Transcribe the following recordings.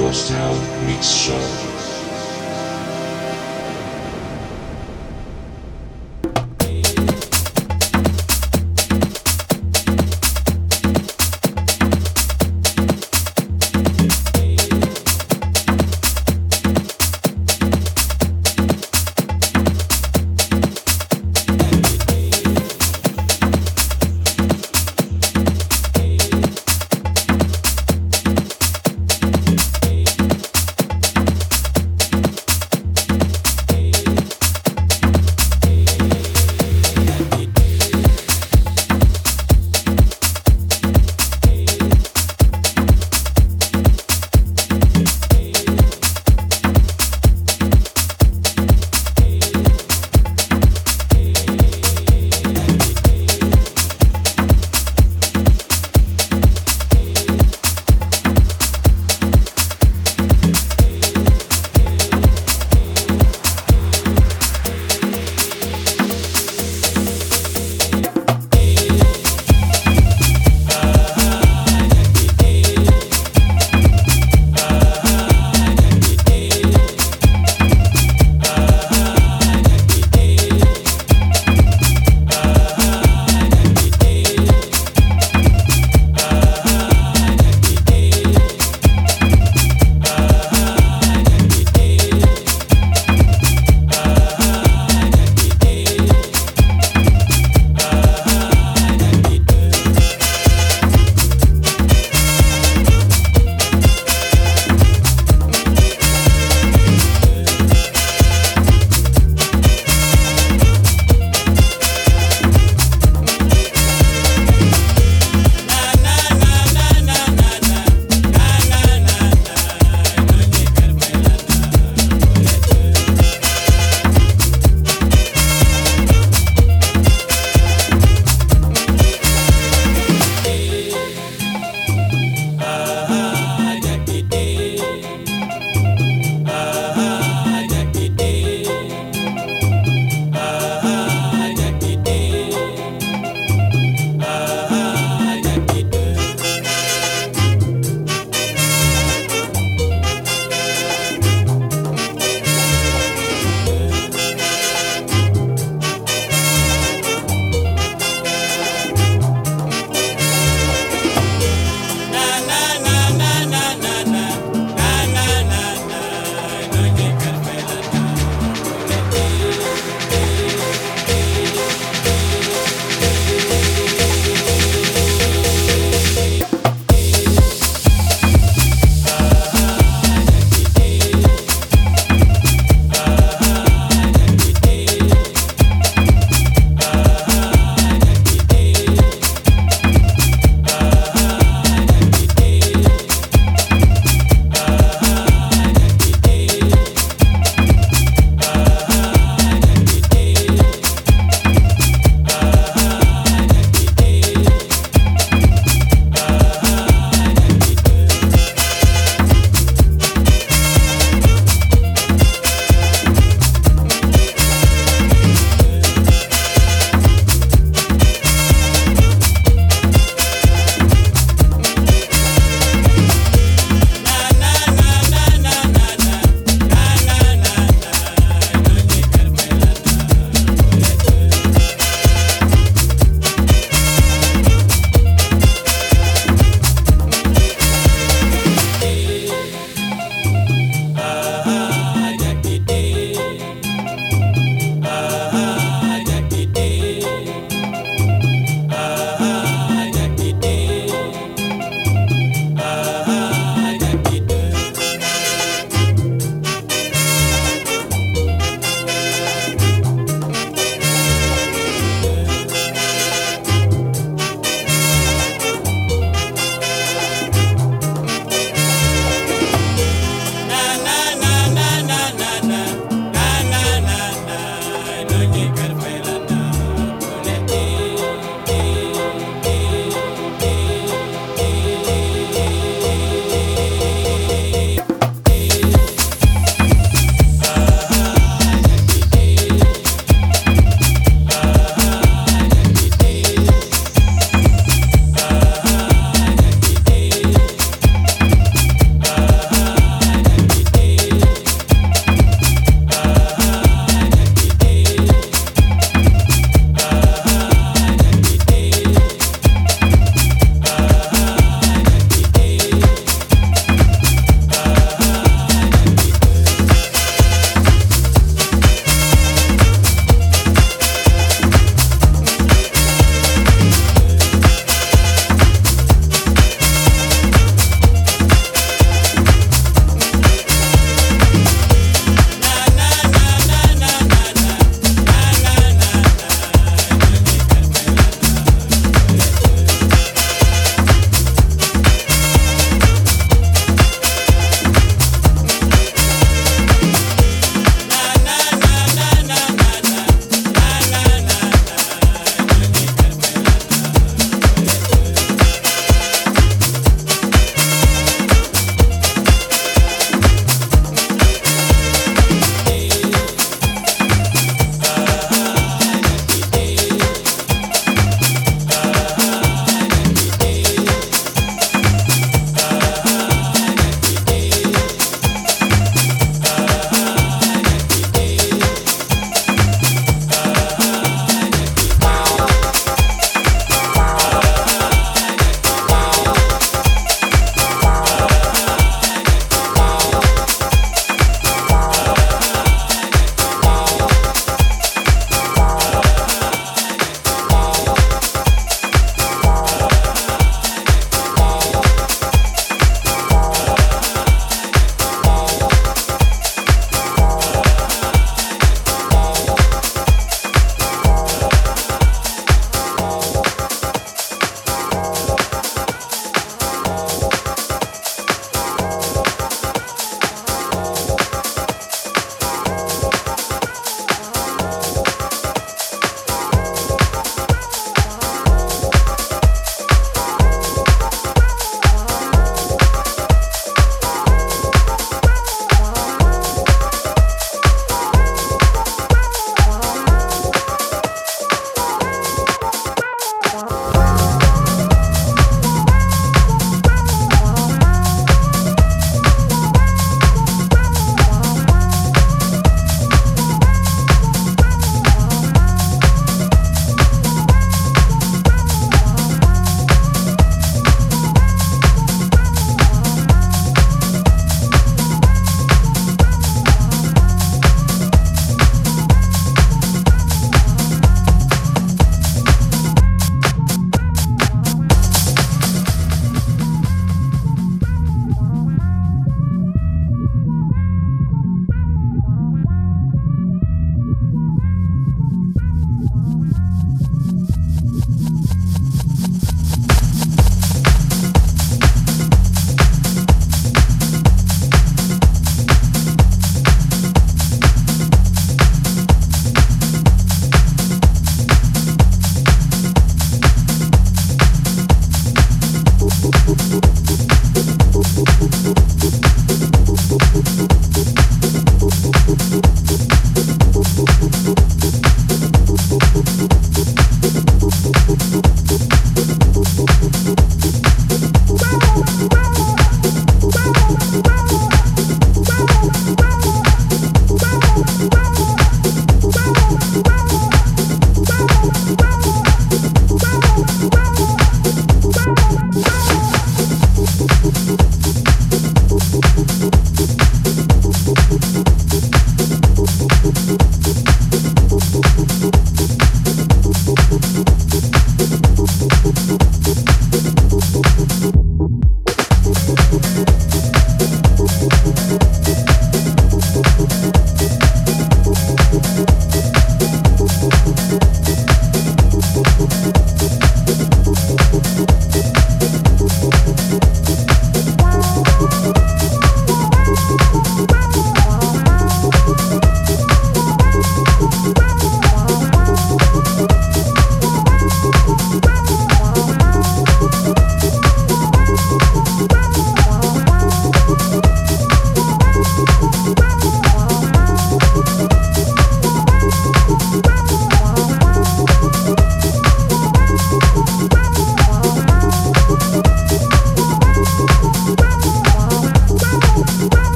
Crosstown Mix Show.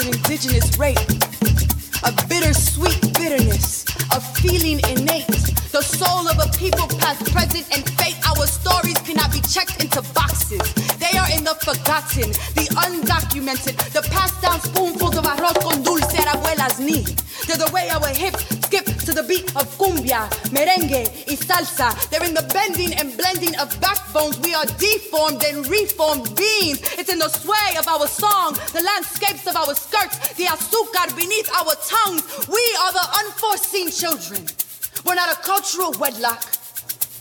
an indigenous rape, a bittersweet bitterness, a feeling innate, the soul of a people past, present, and fate. Our stories cannot be checked into boxes. They are in the forgotten, the undocumented, the passed down spoonfuls of arroz con dulce abuelas knee. They're the way our hips skip beat of cumbia, merengue, and salsa. They're in the bending and blending of backbones. We are deformed and reformed beings. It's in the sway of our song, the landscapes of our skirts, the azúcar beneath our tongues. We are the unforeseen children. We're not a cultural wedlock.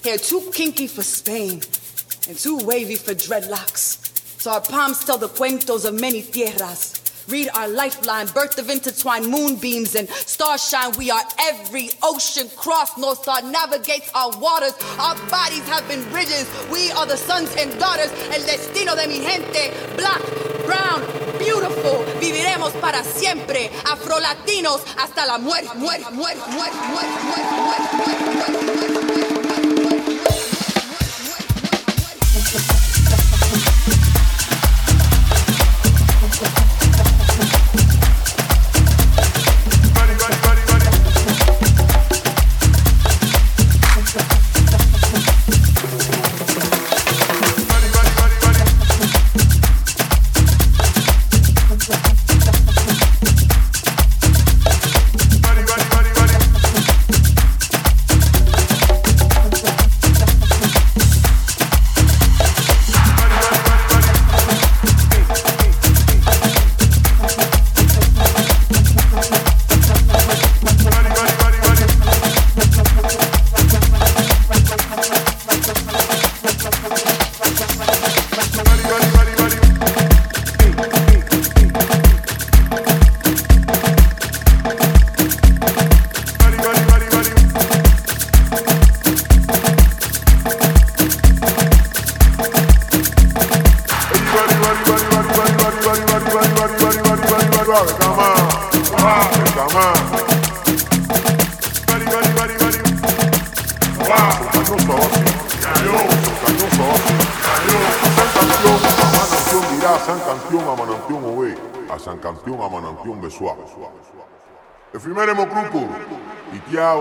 Hair too kinky for Spain and too wavy for dreadlocks. So our palms tell the cuentos of many tierras. Read our lifeline, birth of intertwined moonbeams and starshine. We are every ocean cross, north star navigates our waters. Our bodies have been bridges. We are the sons and daughters. El destino de mi gente, black, brown, beautiful. Viviremos para siempre, Afro Latinos hasta la muerte, muerte, muerte, muerte, muerte, muerte, muerte, muerte, muerte, muerte.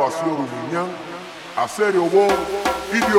I said, nye asịrị ụgbọ ịdị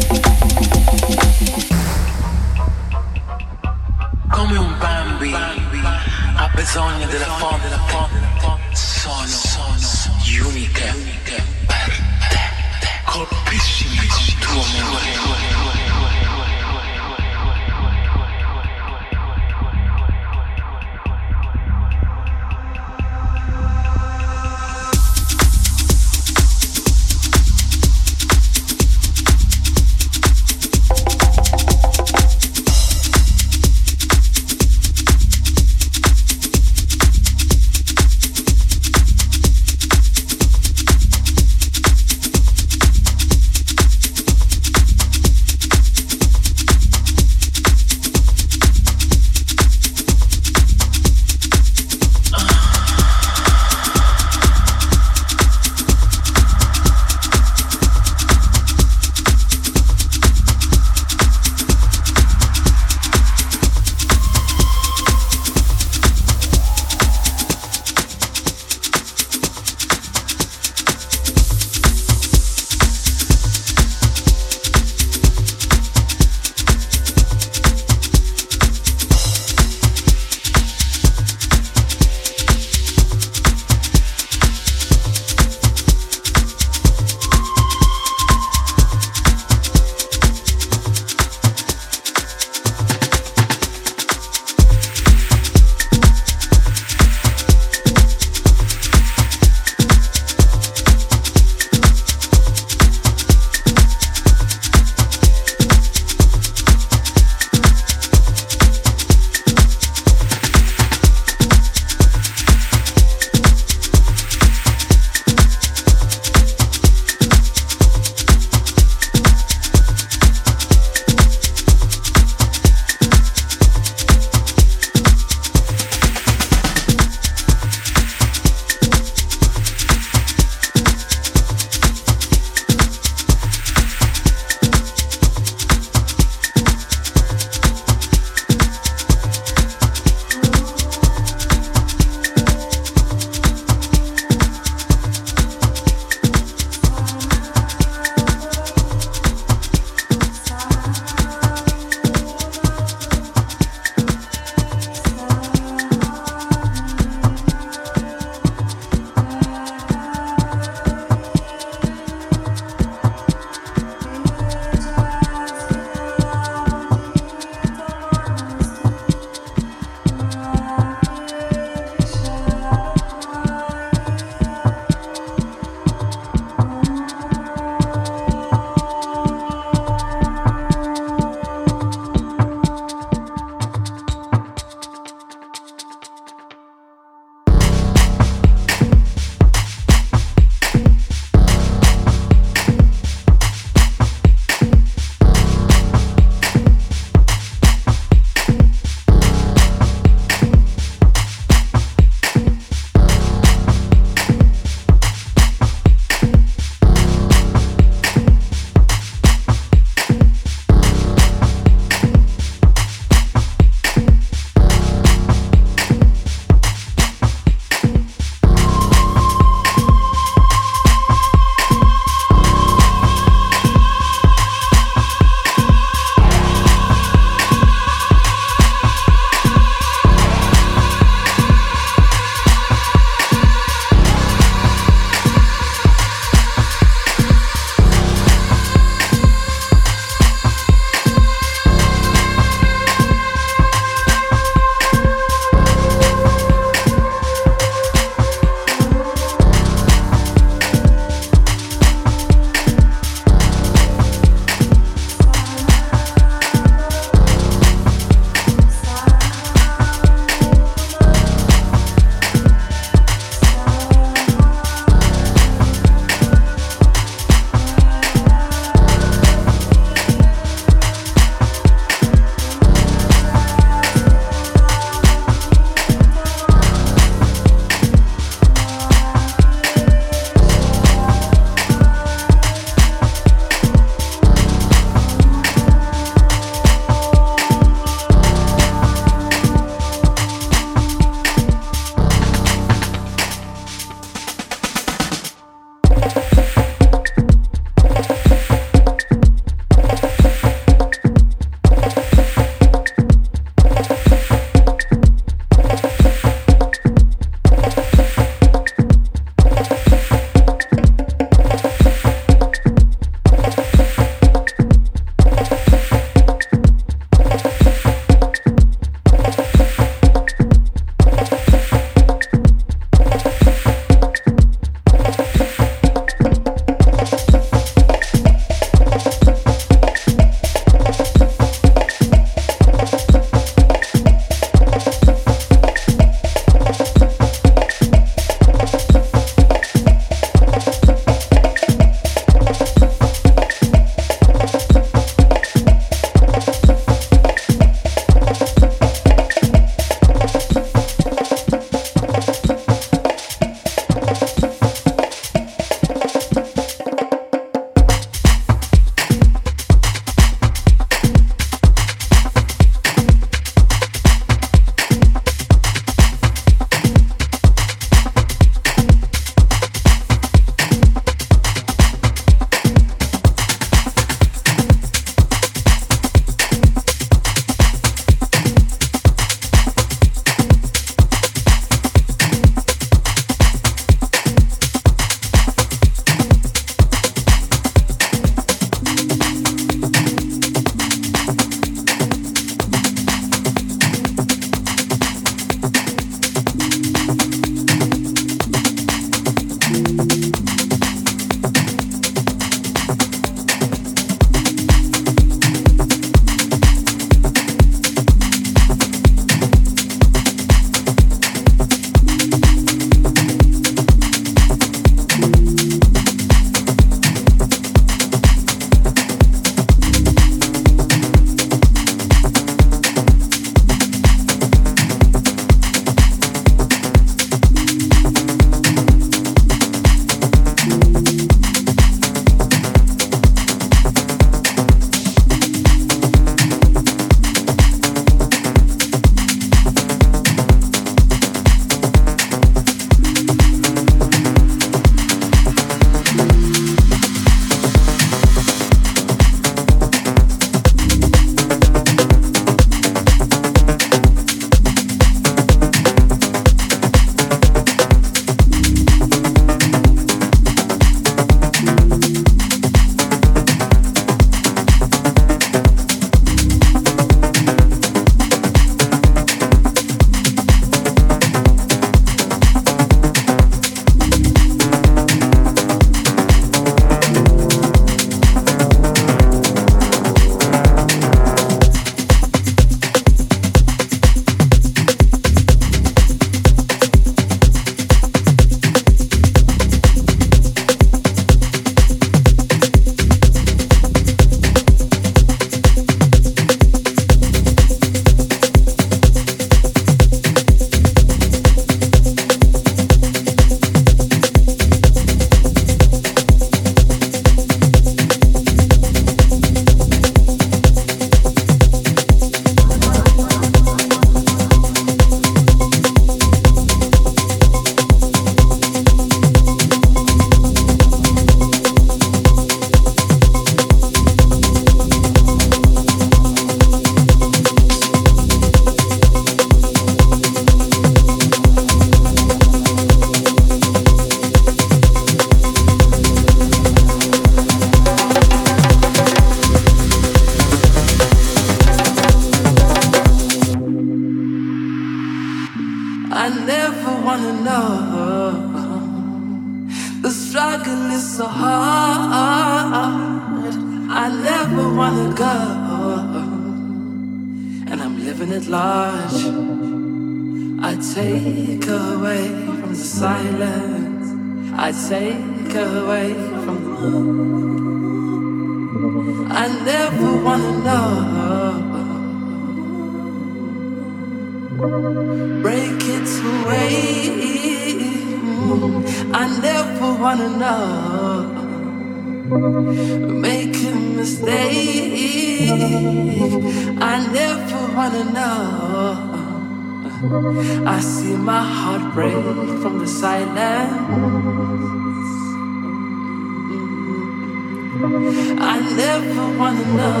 I never wanna know.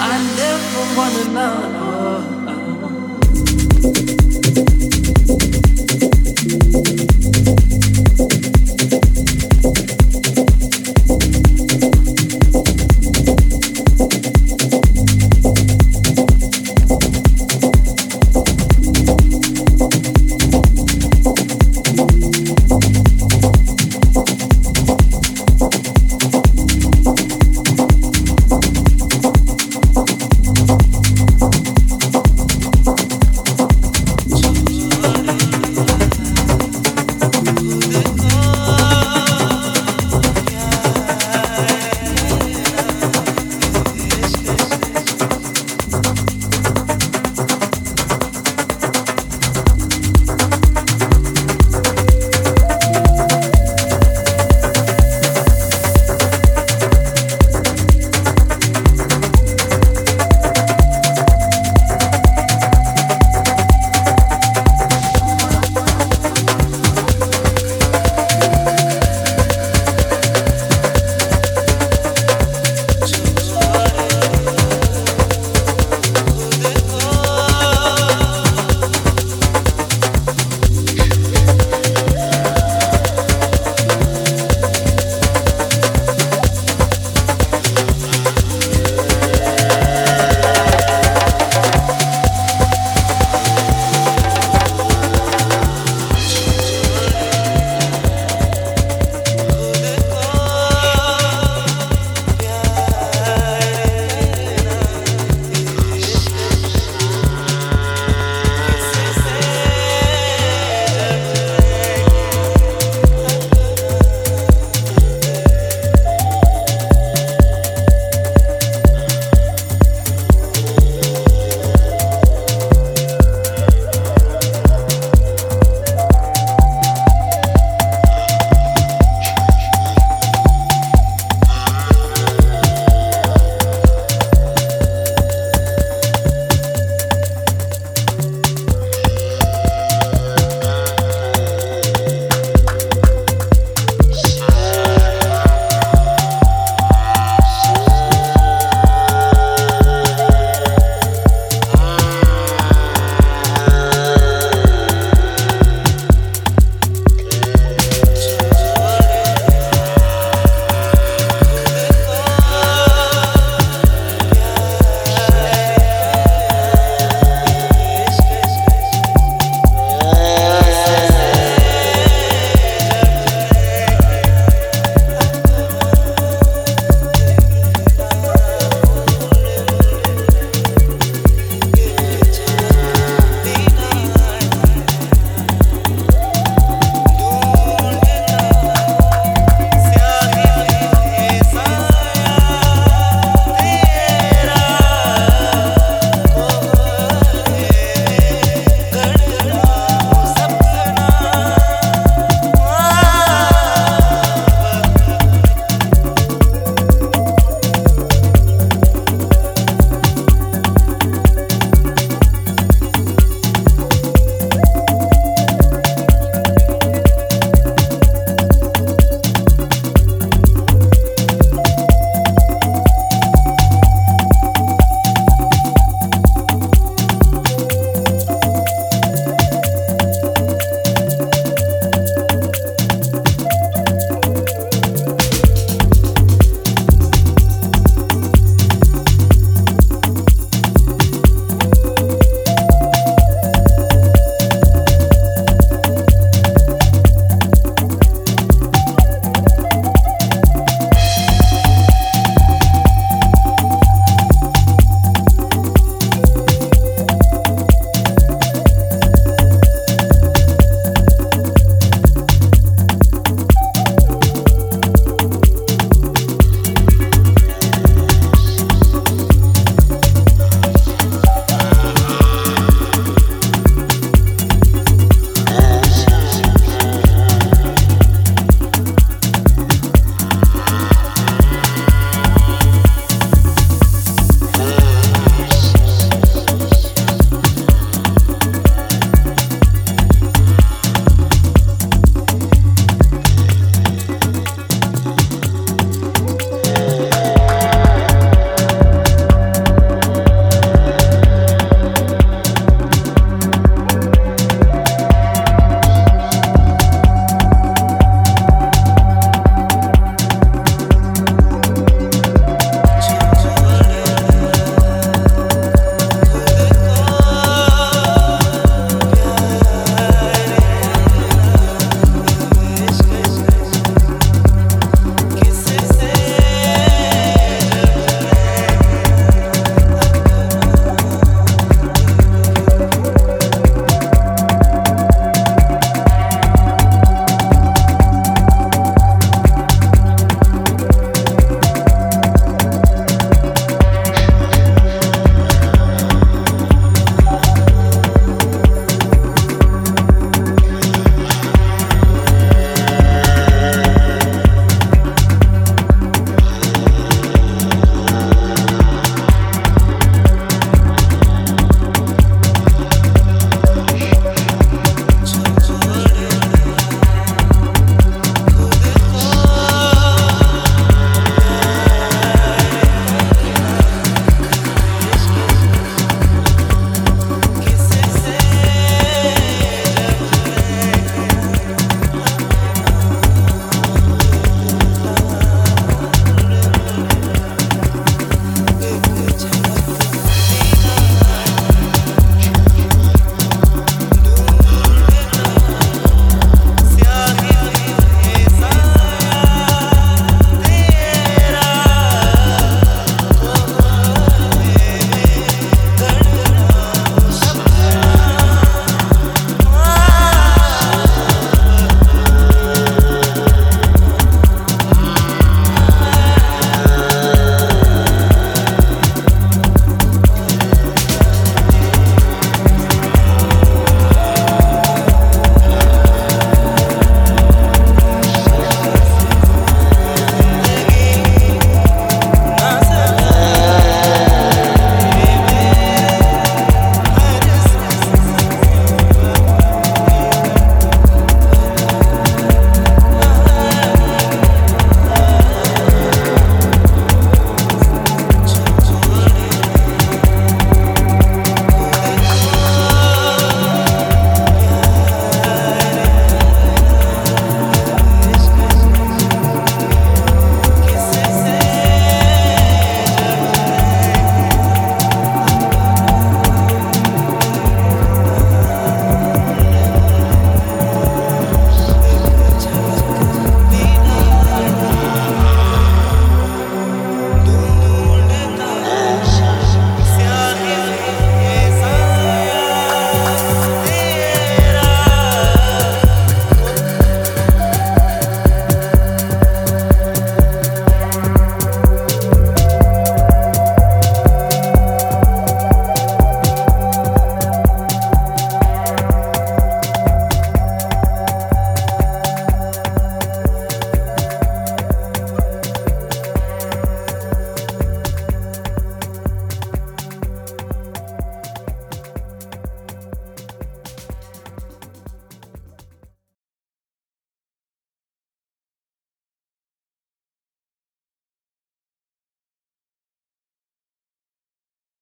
I never wanna know.